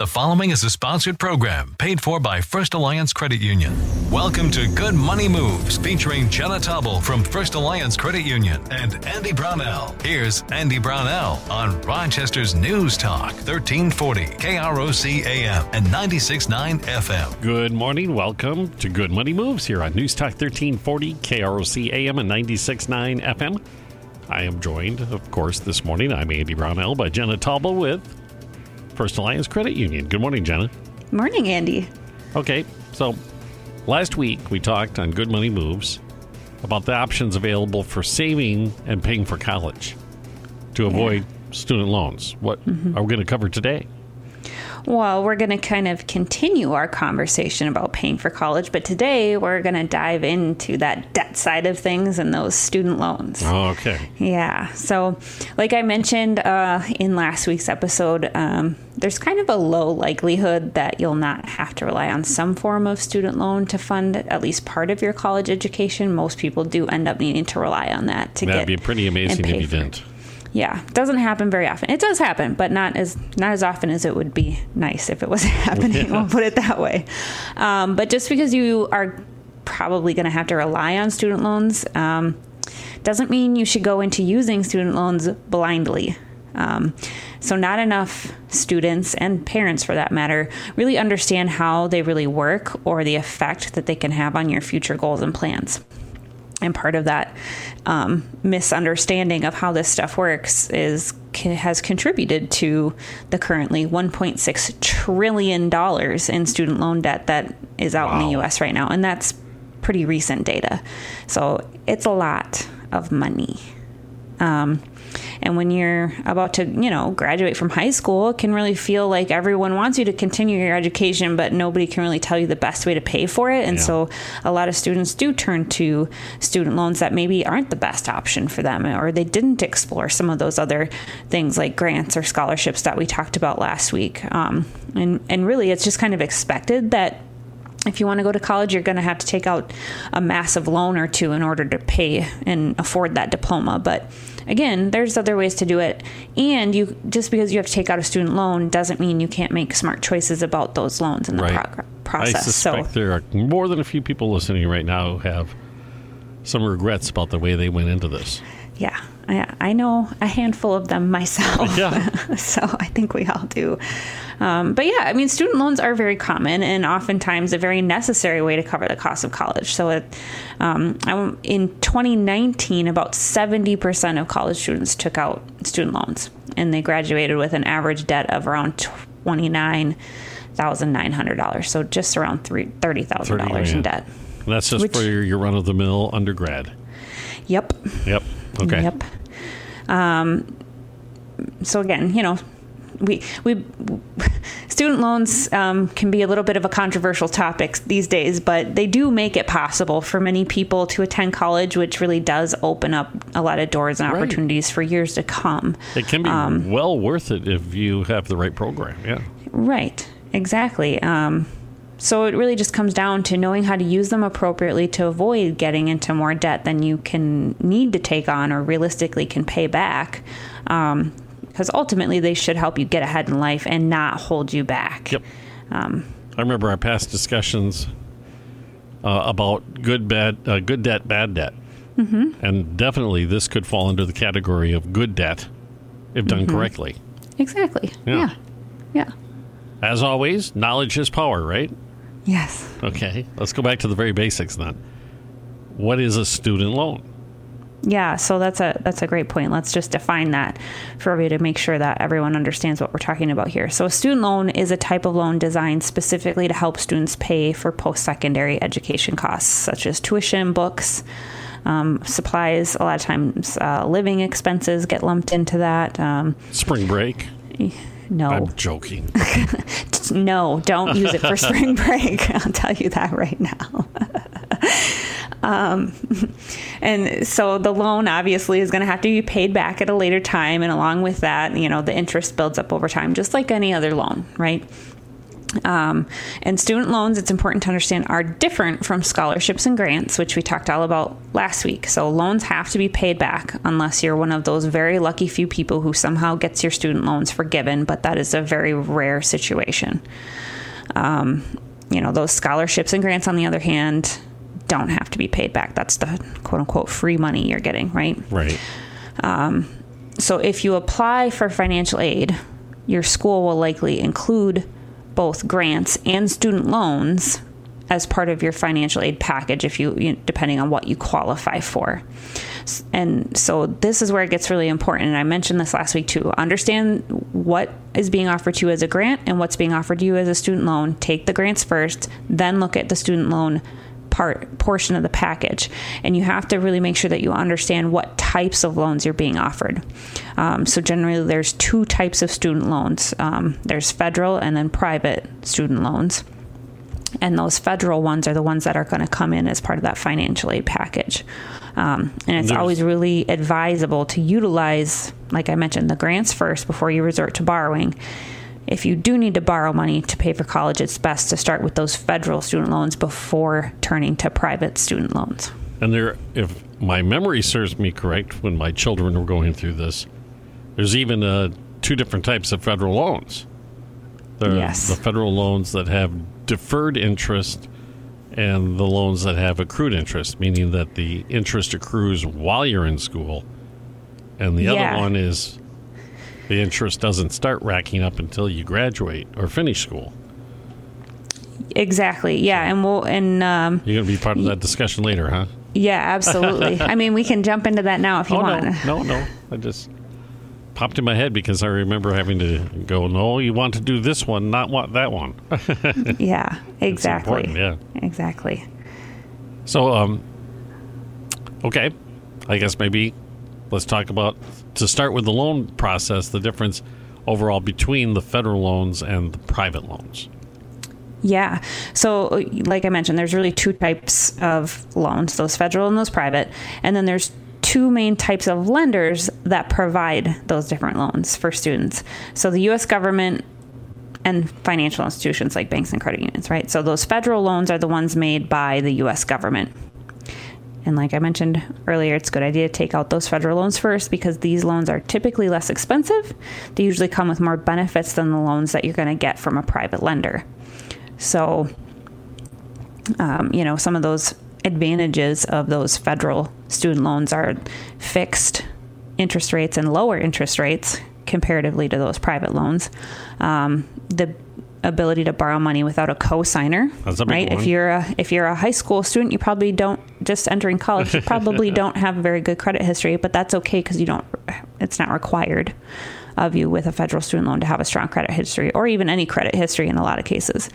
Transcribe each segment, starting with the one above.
The following is a sponsored program paid for by First Alliance Credit Union. Welcome to Good Money Moves featuring Jenna Tobble from First Alliance Credit Union and Andy Brownell. Here's Andy Brownell on Rochester's News Talk 1340 KROC AM and 96.9 FM. Good morning. Welcome to Good Money Moves here on News Talk 1340 KROC AM and 96.9 FM. I am joined, of course, this morning. I'm Andy Brownell by Jenna Tobble with First Alliance Credit Union. Good morning, Jenna. Morning, Andy. Okay, so last week we talked on Good Money Moves about the options available for saving and paying for college to avoid yeah. student loans. What mm-hmm. are we going to cover today? Well, we're going to kind of continue our conversation about paying for college, but today we're going to dive into that debt side of things and those student loans. Oh, okay. Yeah. So, like I mentioned uh, in last week's episode, um, there's kind of a low likelihood that you'll not have to rely on some form of student loan to fund at least part of your college education. Most people do end up needing to rely on that to That'd get. That'd be pretty amazing if you didn't. Yeah, doesn't happen very often. It does happen, but not as not as often as it would be nice if it was happening. Yeah. We'll put it that way. Um, but just because you are probably going to have to rely on student loans um, doesn't mean you should go into using student loans blindly. Um, so, not enough students and parents, for that matter, really understand how they really work or the effect that they can have on your future goals and plans. And part of that um, misunderstanding of how this stuff works is has contributed to the currently 1.6 trillion dollars in student loan debt that is out wow. in the U.S. right now, and that's pretty recent data. So it's a lot of money. Um, and when you're about to, you know, graduate from high school, it can really feel like everyone wants you to continue your education, but nobody can really tell you the best way to pay for it. And yeah. so a lot of students do turn to student loans that maybe aren't the best option for them, or they didn't explore some of those other things like grants or scholarships that we talked about last week. Um, and, and really, it's just kind of expected that if you want to go to college, you're going to have to take out a massive loan or two in order to pay and afford that diploma. But again, there's other ways to do it. And you just because you have to take out a student loan doesn't mean you can't make smart choices about those loans in the right. pro- process. I suspect so, there are more than a few people listening right now who have some regrets about the way they went into this. Yeah, I, I know a handful of them myself. Yeah. so I think we all do. Um, but yeah, I mean, student loans are very common and oftentimes a very necessary way to cover the cost of college. So it, um, in 2019, about 70% of college students took out student loans and they graduated with an average debt of around $29,900. So just around $30,000 in debt. That's just Which, for your, your run of the mill undergrad. Yep. Yep. Okay. Yep. Um, so again, you know, we we student loans um, can be a little bit of a controversial topic these days, but they do make it possible for many people to attend college, which really does open up a lot of doors and opportunities right. for years to come. It can be um, well worth it if you have the right program. Yeah. Right. Exactly. Um, so it really just comes down to knowing how to use them appropriately to avoid getting into more debt than you can need to take on or realistically can pay back. Um, because ultimately they should help you get ahead in life and not hold you back. Yep. Um, I remember our past discussions uh, about good bad uh, good debt, bad debt, mm-hmm. and definitely this could fall under the category of good debt if done mm-hmm. correctly. Exactly. Yeah. yeah. Yeah. As always, knowledge is power, right? Yes. Okay. Let's go back to the very basics then. What is a student loan? Yeah, so that's a that's a great point. Let's just define that for everybody to make sure that everyone understands what we're talking about here. So a student loan is a type of loan designed specifically to help students pay for post-secondary education costs such as tuition, books, um, supplies. A lot of times, uh, living expenses get lumped into that. Um, spring break. No. I'm joking. no, don't use it for spring break. I'll tell you that right now. Um, and so the loan obviously is going to have to be paid back at a later time. And along with that, you know, the interest builds up over time, just like any other loan, right? Um, and student loans, it's important to understand, are different from scholarships and grants, which we talked all about last week. So loans have to be paid back unless you're one of those very lucky few people who somehow gets your student loans forgiven, but that is a very rare situation. Um, you know, those scholarships and grants, on the other hand, don't have to be paid back. That's the quote unquote free money you're getting, right? Right. Um, so if you apply for financial aid, your school will likely include both grants and student loans as part of your financial aid package if you, you depending on what you qualify for. And so this is where it gets really important and I mentioned this last week too. Understand what is being offered to you as a grant and what's being offered to you as a student loan. Take the grants first, then look at the student loan part portion of the package. And you have to really make sure that you understand what types of loans you're being offered. Um, so generally there's two types of student loans. Um, there's federal and then private student loans. And those federal ones are the ones that are going to come in as part of that financial aid package. Um, and it's There's- always really advisable to utilize like i mentioned the grants first before you resort to borrowing if you do need to borrow money to pay for college, it's best to start with those federal student loans before turning to private student loans. And there, if my memory serves me correct, when my children were going through this, there's even uh, two different types of federal loans. There Yes. the federal loans that have deferred interest and the loans that have accrued interest, meaning that the interest accrues while you're in school. And the Yeah. other one is the interest doesn't start racking up until you graduate or finish school. Exactly. Yeah, and we'll and um, You're going to be part of that discussion later, huh? yeah, absolutely. I mean, we can jump into that now if you oh want. no, no, no! I just popped in my head because I remember having to go. No, you want to do this one, not want that one. Yeah, exactly. yeah. Exactly. so, um, okay, I guess maybe let's talk about to start with the loan process. The difference overall between the federal loans and the private loans. Yeah. So, like I mentioned, there's really two types of loans those federal and those private. And then there's two main types of lenders that provide those different loans for students. So, the U.S. government and financial institutions like banks and credit unions, right? So, those federal loans are the ones made by the U.S. government. And like I mentioned earlier, it's a good idea to take out those federal loans first because these loans are typically less expensive. They usually come with more benefits than the loans that you're going to get from a private lender. So, um, you know, some of those advantages of those federal student loans are fixed interest rates and lower interest rates comparatively to those private loans. Um, the ability to borrow money without a co-signer, That's a big right? one. If you're a if you're a high school student, you probably don't just entering college. You probably don't have a very good credit history, but that's okay because you don't. It's not required of you with a federal student loan to have a strong credit history or even any credit history in a lot of cases.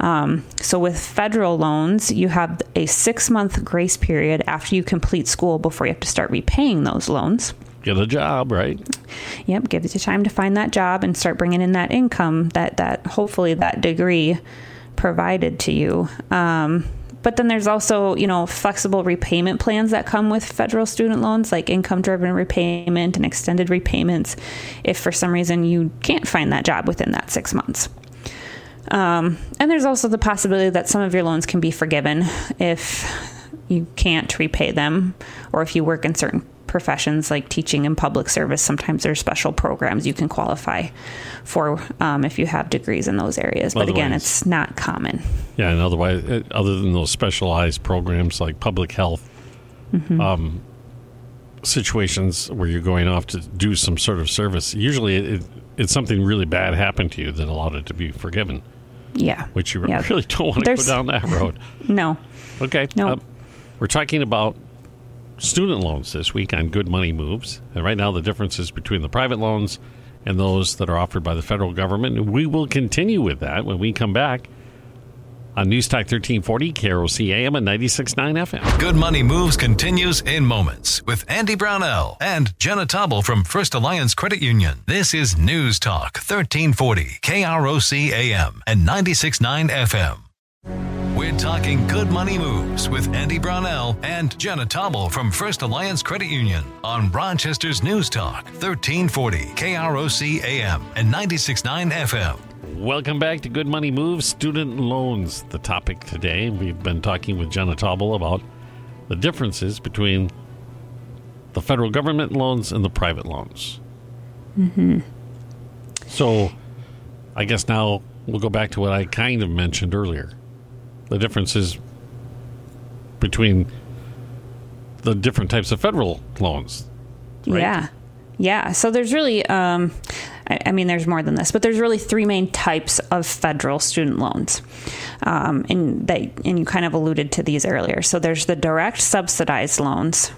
Um, so with federal loans, you have a six month grace period after you complete school before you have to start repaying those loans. Get a job, right? Yep, gives you time to find that job and start bringing in that income that that hopefully that degree provided to you. Um, but then there's also you know flexible repayment plans that come with federal student loans, like income driven repayment and extended repayments. If for some reason you can't find that job within that six months. Um, and there's also the possibility that some of your loans can be forgiven if you can't repay them or if you work in certain professions like teaching and public service. Sometimes there's special programs you can qualify for um, if you have degrees in those areas. But again, it's not common. Yeah, and otherwise, uh, other than those specialized programs like public health um, situations where you're going off to do some sort of service, usually it, it, it's something really bad happened to you that allowed it to be forgiven, Yeah. which you Yeah. really don't want to go down that road. No. Okay. No. um, we're talking about student loans this week on Good Money Moves. And right now, the differences between the private loans and those that are offered by the federal government. We will continue with that when we come back on News Talk 1340, KROC AM and 96.9 FM. Good Money Moves continues in moments with Andy Brownell and Jenna Tobble from First Alliance Credit Union. This is News Talk 1340, KROC AM and 96.9 FM. We're talking good money moves with Andy Brownell and Jenna Tobble from First Alliance Credit Union on Rochester's News Talk 1340 KROC AM and 96.9 FM. Welcome back to Good Money Moves Student Loans, the topic today. We've been talking with Jenna Tauble about the differences between the federal government loans and the private loans. Mm-hmm. So, I guess now we'll go back to what I kind of mentioned earlier the differences between the different types of federal loans. Right? Yeah. Yeah. So there's really, um, I, I, mean, there's more than this, but there's really three main types of federal student loans. Um, and that, and you kind of alluded to these earlier. So there's the direct subsidized loans.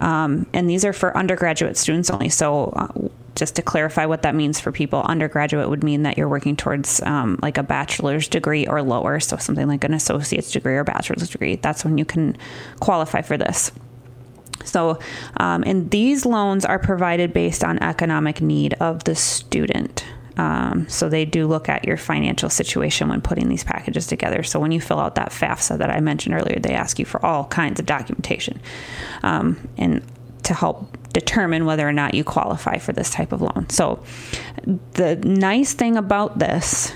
Um, and these are for undergraduate students only. So uh, just to clarify what that means for people, undergraduate would mean that you're working towards um, like a bachelor's degree or lower, so something like an associate's degree or bachelor's degree. That's when you can qualify for this. So, um, and these loans are provided based on economic need of the student. Um, so they do look at your financial situation when putting these packages together. So when you fill out that FAFSA that I mentioned earlier, they ask you for all kinds of documentation, um, and to help determine whether or not you qualify for this type of loan. So the nice thing about this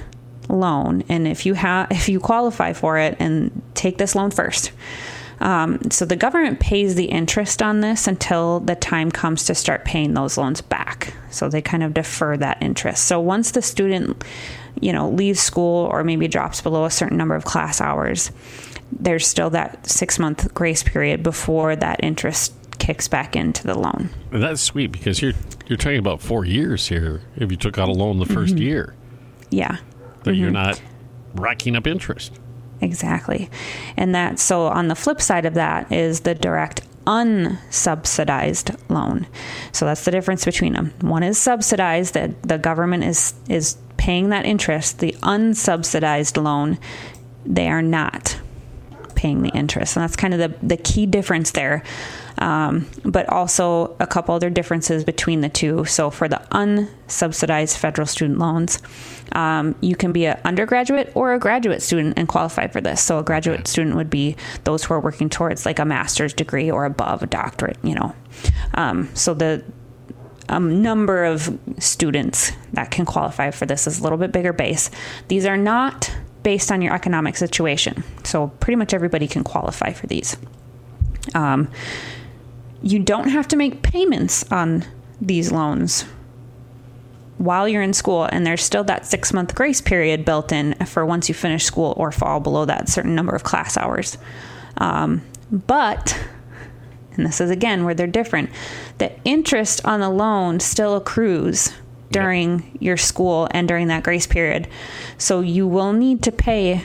loan, and if you have if you qualify for it and take this loan first. Um, so the government pays the interest on this until the time comes to start paying those loans back. So they kind of defer that interest. So once the student, you know, leaves school or maybe drops below a certain number of class hours, there's still that six month grace period before that interest kicks back into the loan. And that's sweet because you're you're talking about four years here. If you took out a loan the 1st mm-hmm. year, yeah, that mm-hmm. you're not racking up interest. Exactly, and that so on the flip side of that is the direct unsubsidized loan. So that's the difference between them. One is subsidized that the government is is paying that interest. The unsubsidized loan, they are not paying the interest, and that's kind of the the key difference there um, but also a couple other differences between the two. So for the unsubsidized federal student loans, um, you can be an undergraduate or a graduate student and qualify for this. So a graduate student would be those who are working towards like a master's degree or above a doctorate, you know. Um, so the um, number of students that can qualify for this is a little bit bigger base. These are not based on your economic situation. So pretty much everybody can qualify for these. Um, you don't have to make payments on these loans while you're in school and there's still that six month grace period built in for once you finish school or fall below that certain number of class hours um, but and this is again where they're different the interest on the loan still accrues during yep. your school and during that grace period so you will need to pay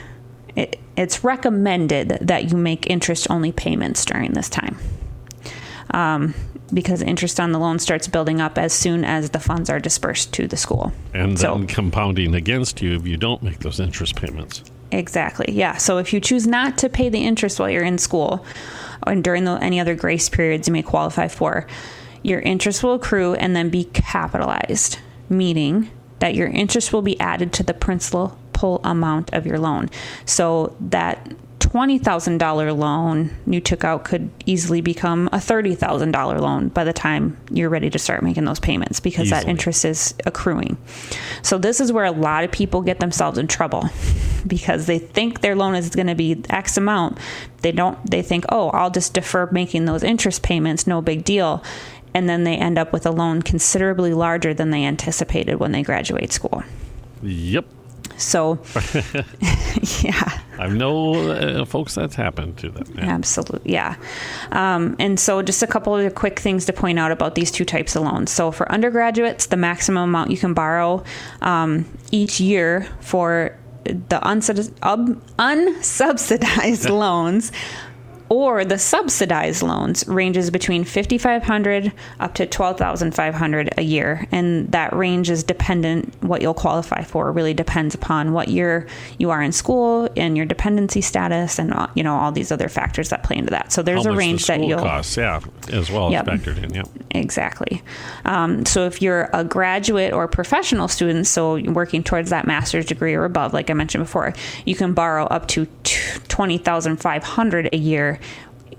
it, it's recommended that you make interest only payments during this time um, because interest on the loan starts building up as soon as the funds are dispersed to the school. And so, then compounding against you if you don't make those interest payments. Exactly. Yeah. So if you choose not to pay the interest while you're in school and during the, any other grace periods you may qualify for, your interest will accrue and then be capitalized, meaning that your interest will be added to the principal amount of your loan. So that $20,000 loan you took out could easily become a $30,000 loan by the time you're ready to start making those payments because easily. that interest is accruing. So, this is where a lot of people get themselves in trouble because they think their loan is going to be X amount. They don't, they think, oh, I'll just defer making those interest payments, no big deal. And then they end up with a loan considerably larger than they anticipated when they graduate school. Yep. So, yeah. I know uh, folks that's happened to them. Yeah. Absolutely, yeah. Um, and so, just a couple of quick things to point out about these two types of loans. So, for undergraduates, the maximum amount you can borrow um, each year for the unsubsidized loans or the subsidized loans ranges between 5500 up to 12500 a year. And that range is dependent what you'll qualify for really depends upon what year you are in school and your dependency status and you know all these other factors that play into that. So there's How a range that you'll costs yeah as well yep, factored in yeah exactly. Um, so if you're a graduate or professional student so working towards that master's degree or above like i mentioned before you can borrow up to 20500 a year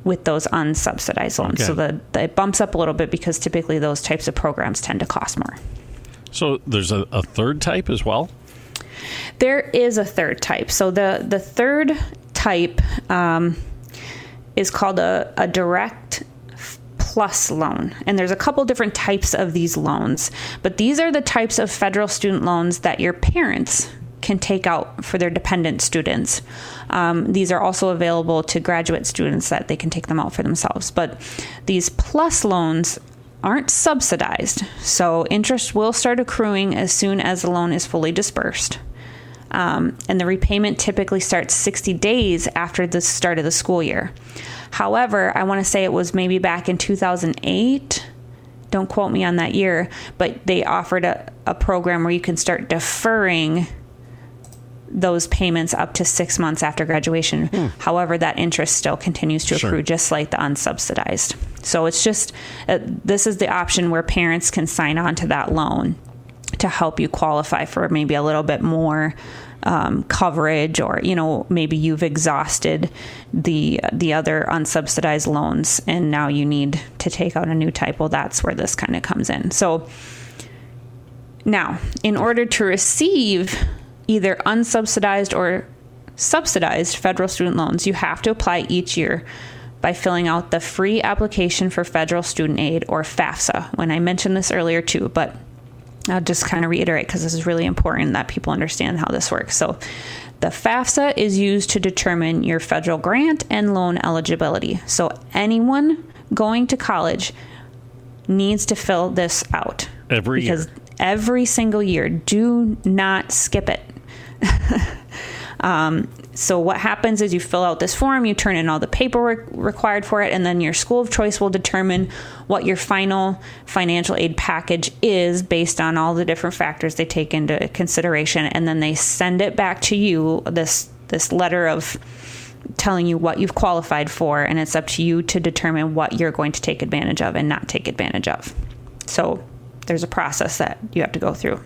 with those unsubsidized loans. Okay. So the, the, it bumps up a little bit because typically those types of programs tend to cost more. So there's a, a third type as well? There is a third type. So the the third type um, is called a, a direct plus loan. And there's a couple different types of these loans, but these are the types of federal student loans that your parents can take out for their dependent students. Um, these are also available to graduate students that they can take them out for themselves. But these plus loans aren't subsidized, so interest will start accruing as soon as the loan is fully disbursed. Um, and the repayment typically starts 60 days after the start of the school year. However, I want to say it was maybe back in 2008. Don't quote me on that year, but they offered a, a program where you can start deferring those payments up to six months after graduation. Hmm. However, that interest still continues to accrue just like the unsubsidized. So it's just uh, this is the option where parents can sign on to that loan to help you qualify for maybe a little bit more um, coverage, or you know maybe you've exhausted the the other unsubsidized loans and now you need to take out a new type. Well, that's where this kind of comes in. So now, in order to receive either unsubsidized or subsidized federal student loans, you have to apply each year by filling out the free application for federal student aid or FAFSA. When I mentioned this earlier too, but I'll just kind of reiterate because this is really important that people understand how this works. So, the FAFSA is used to determine your federal grant and loan eligibility. So, anyone going to college needs to fill this out every because year. every single year. Do not skip it. um, so what happens is you fill out this form, you turn in all the paperwork required for it, and then your school of choice will determine what your final financial aid package is based on all the different factors they take into consideration, and then they send it back to you this this letter of telling you what you've qualified for, and it's up to you to determine what you're going to take advantage of and not take advantage of. So there's a process that you have to go through.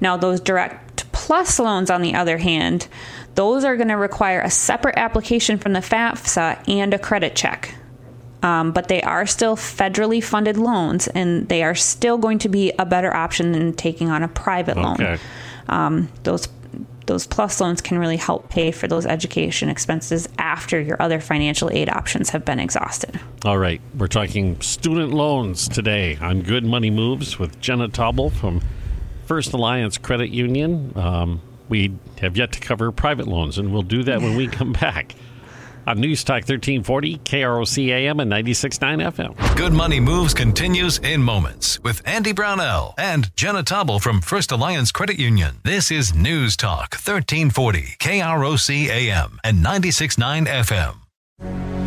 Now, those direct plus loans, on the other hand, those are going to require a separate application from the FAFSA and a credit check. Um, but they are still federally funded loans, and they are still going to be a better option than taking on a private okay. loan. Um, those those plus loans can really help pay for those education expenses after your other financial aid options have been exhausted. All right, we're talking student loans today on Good Money Moves with Jenna Tauble from First Alliance Credit Union. Um, we have yet to cover private loans, and we'll do that when we come back. On News Talk 1340, KROC AM and 96.9 FM. Good Money Moves continues in moments with Andy Brownell and Jenna Tauble from First Alliance Credit Union. This is News Talk 1340, KROC AM and 96.9 FM.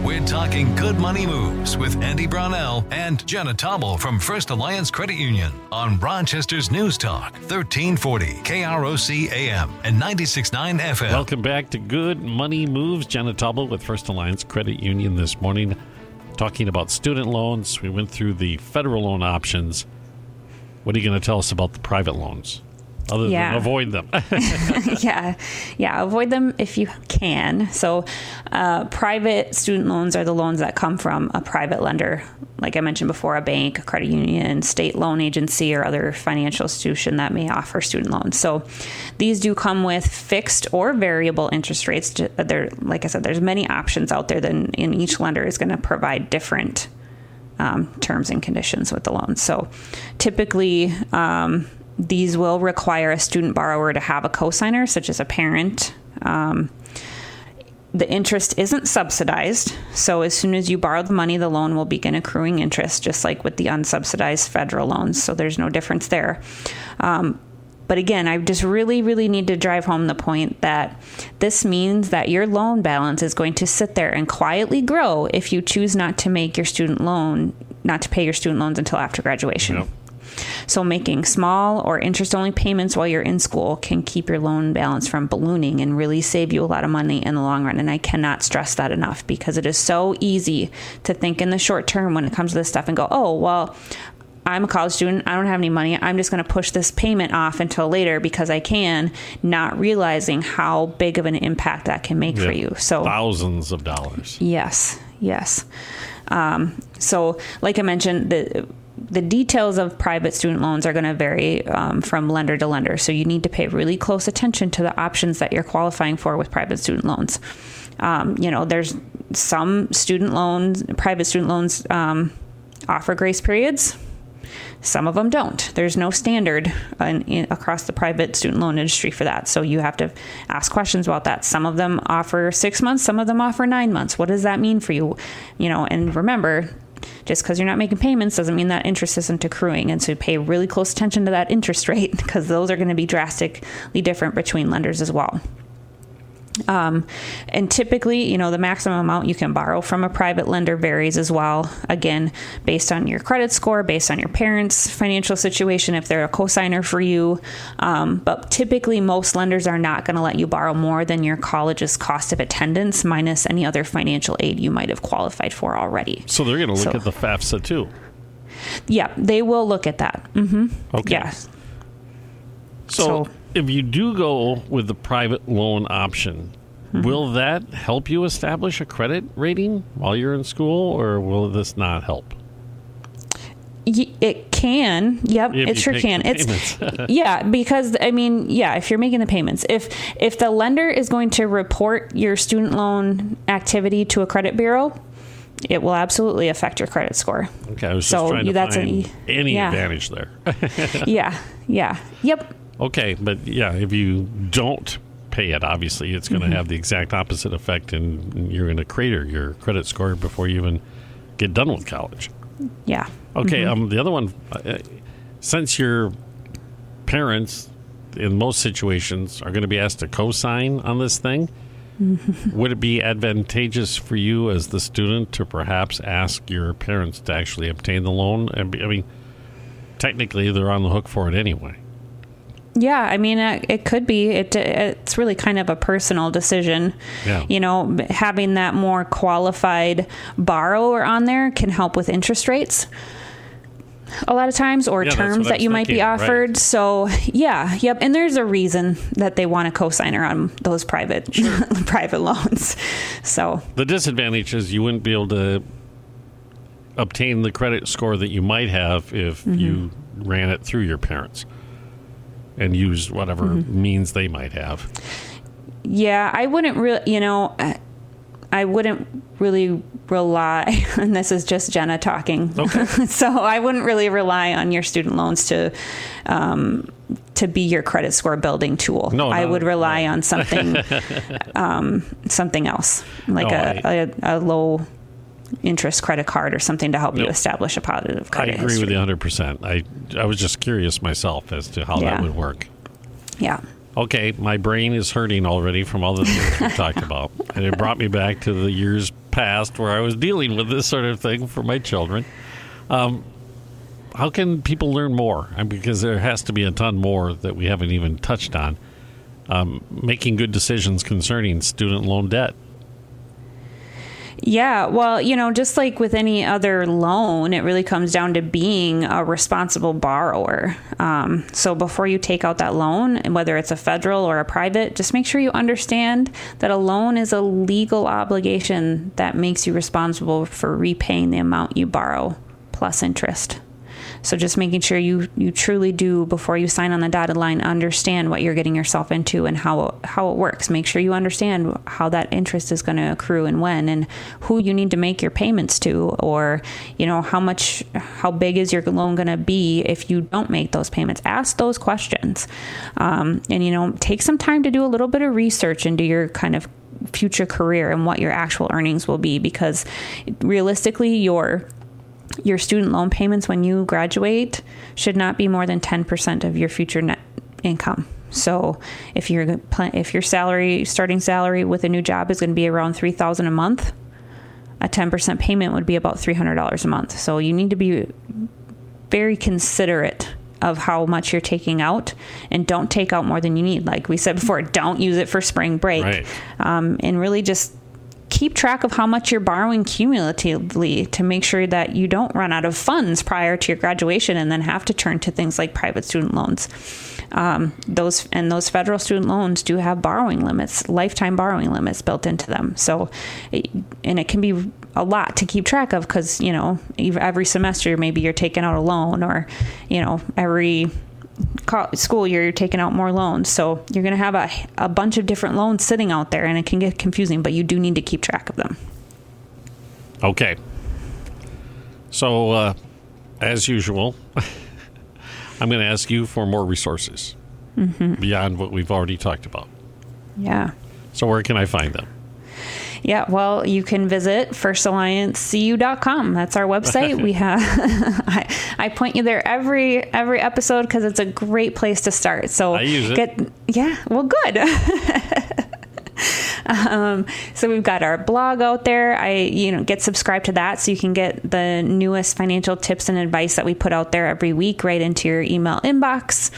We're talking good money moves with Andy Brownell and Jenna Tauble from First Alliance Credit Union on Rochester's News Talk, 1340 KROC AM and 96.9 FM. Welcome back to Good Money Moves. Jenna Tauble with First Alliance Credit Union this morning, talking about student loans. We went through the federal loan options. What are you going to tell us about the private loans? Other yeah. than avoid them. yeah, yeah, avoid them if you can. So, uh, private student loans are the loans that come from a private lender, like I mentioned before, a bank, a credit union, state loan agency, or other financial institution that may offer student loans. So, these do come with fixed or variable interest rates. There, like I said, there's many options out there. Then, in each lender is going to provide different. Um, terms and conditions with the loan. So typically, um, these will require a student borrower to have a cosigner, such as a parent. Um, the interest isn't subsidized, so as soon as you borrow the money, the loan will begin accruing interest, just like with the unsubsidized federal loans. So there's no difference there. Um, but again, I just really, really need to drive home the point that this means that your loan balance is going to sit there and quietly grow if you choose not to make your student loan, not to pay your student loans until after graduation. Yep. So, making small or interest only payments while you're in school can keep your loan balance from ballooning and really save you a lot of money in the long run. And I cannot stress that enough because it is so easy to think in the short term when it comes to this stuff and go, oh, well, I'm a college student. I don't have any money. I'm just going to push this payment off until later because I can, not realizing how big of an impact that can make for you. So thousands of dollars. Yes, yes. Um, so, like I mentioned, the the details of private student loans are going to vary um, from lender to lender. So you need to pay really close attention to the options that you're qualifying for with private student loans. Um, you know, there's some student loans, private student loans um, offer grace periods. Some of them don't. There's no standard in, in, across the private student loan industry for that. So you have to ask questions about that. Some of them offer six months, some of them offer nine months. What does that mean for you? You know, and remember, just because you're not making payments doesn't mean that interest isn't accruing. And so pay really close attention to that interest rate because those are going to be drastically different between lenders as well. Um, and typically, you know, the maximum amount you can borrow from a private lender varies as well. Again, based on your credit score, based on your parents' financial situation, if they're a cosigner for you. Um, but typically, most lenders are not going to let you borrow more than your college's cost of attendance minus any other financial aid you might have qualified for already. So they're going to look so, at the FAFSA too. Yeah, they will look at that. Mm-hmm. Okay. Yeah. so, so if you do go with the private loan option, mm-hmm. will that help you establish a credit rating while you're in school, or will this not help? It can. Yep, if it sure can. It's yeah, because I mean, yeah, if you're making the payments, if if the lender is going to report your student loan activity to a credit bureau, it will absolutely affect your credit score. Okay, I was so just trying to that's find a, any yeah. advantage there. yeah, yeah, yep. Okay, but yeah, if you don't pay it, obviously it's going to mm-hmm. have the exact opposite effect, and you're going to crater your credit score before you even get done with college. Yeah. Okay. Mm-hmm. Um. The other one, uh, since your parents, in most situations, are going to be asked to co-sign on this thing. Mm-hmm. Would it be advantageous for you as the student to perhaps ask your parents to actually obtain the loan? I mean, technically, they're on the hook for it anyway. Yeah, I mean, it, it, could be. It, it's really kind of a personal decision. Yeah. You know, having that more qualified borrower on there can help with interest rates a lot of times or yeah, terms that you might be offered. Right. So, yeah, yep. And there's a reason that they want a cosigner on those private sure. private loans. So, the disadvantage is you wouldn't be able to obtain the credit score that you might have if mm-hmm. you ran it through your parents and use whatever mm-hmm. means they might have. Yeah, I wouldn't really, you know, I wouldn't really rely, and this is just Jenna talking. Okay. so I wouldn't really rely on your student loans to, um, to be your credit score building tool. No, I no, would rely no. on something, um, something else, like no, a, I, a, a low interest credit card or something to help you establish a positive credit. I agree history. with you 100. percent I I was just curious myself as to how yeah. that would work. Yeah. Okay, my brain is hurting already from all the things we've talked about, and it brought me back to the years past where I was dealing with this sort of thing for my children. Um, how can people learn more? I mean, because there has to be a ton more that we haven't even touched on. Um, making good decisions concerning student loan debt. Yeah, well, you know, just like with any other loan, it really comes down to being a responsible borrower. Um, so before you take out that loan, whether it's a federal or a private, just make sure you understand that a loan is a legal obligation that makes you responsible for repaying the amount you borrow plus interest. So just making sure you you truly do before you sign on the dotted line understand what you're getting yourself into and how how it works. Make sure you understand how that interest is going to accrue and when and who you need to make your payments to or you know how much how big is your loan going to be if you don't make those payments. Ask those questions. Um, and you know take some time to do a little bit of research into your kind of future career and what your actual earnings will be because realistically your your student loan payments when you graduate should not be more than 10% of your future net income. So if your if your salary starting salary with a new job is going to be around 3000 a month, a 10% payment would be about $300 a month. So you need to be very considerate of how much you're taking out and don't take out more than you need. Like we said before, don't use it for spring break. Right. Um, and really just keep track of how much you're borrowing cumulatively to make sure that you don't run out of funds prior to your graduation and then have to turn to things like private student loans. Um, those and those federal student loans do have borrowing limits, lifetime borrowing limits built into them. So, and it can be a lot to keep track of because you know every semester maybe you're taking out a loan or you know every school year you're taking out more loans. So you're going to have a, a bunch of different loans sitting out there and it can get confusing but you do need to keep track of them. Okay. So uh, as usual i'm going to ask you for more resources mm-hmm. beyond what we've already talked about. Yeah. So where can i find them yeah, well, you can visit firstalliancecu.com. That's our website. we have I, I, point you there every every episode because it's a great place to start. So I use it. Get, yeah, well, good. Um, so we've got our blog out there. I, you know, get subscribed to that so you can get the newest financial tips and advice that we put out there every week right into your email inbox.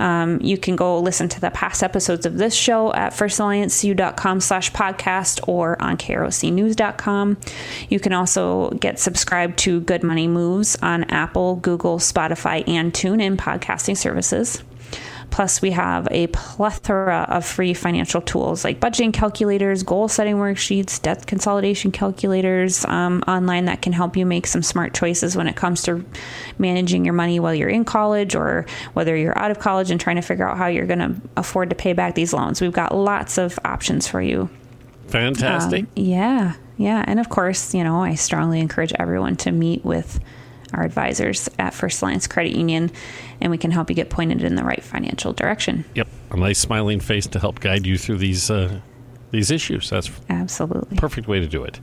Um, you can go listen to the past episodes of this show at firstalliancecu.com slash podcast or on krocnews.com. You can also get subscribed to Good Money Moves on Apple, Google, Spotify, and TuneIn podcasting services. Plus, we have a plethora of free financial tools like budgeting calculators, goal setting worksheets, debt consolidation calculators um, online that can help you make some smart choices when it comes to managing your money while you're in college or whether you're out of college and trying to figure out how you're going to afford to pay back these loans. We've got lots of options for you. Fantastic. Um, yeah. Yeah. And of course, you know, I strongly encourage everyone to meet with our advisors at First Alliance Credit Union, and we can help you get pointed in the right financial direction. Yep, a nice smiling face to help guide you through these uh, these issues. That's absolutely perfect way to do it.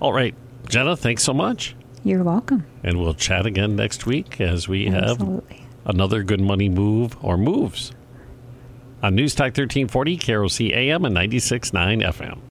All right, Jenna, thanks so much. You're welcome. And we'll chat again next week as we absolutely. have another good money move or moves on News Talk 1340, KROC AM and 96.9 FM.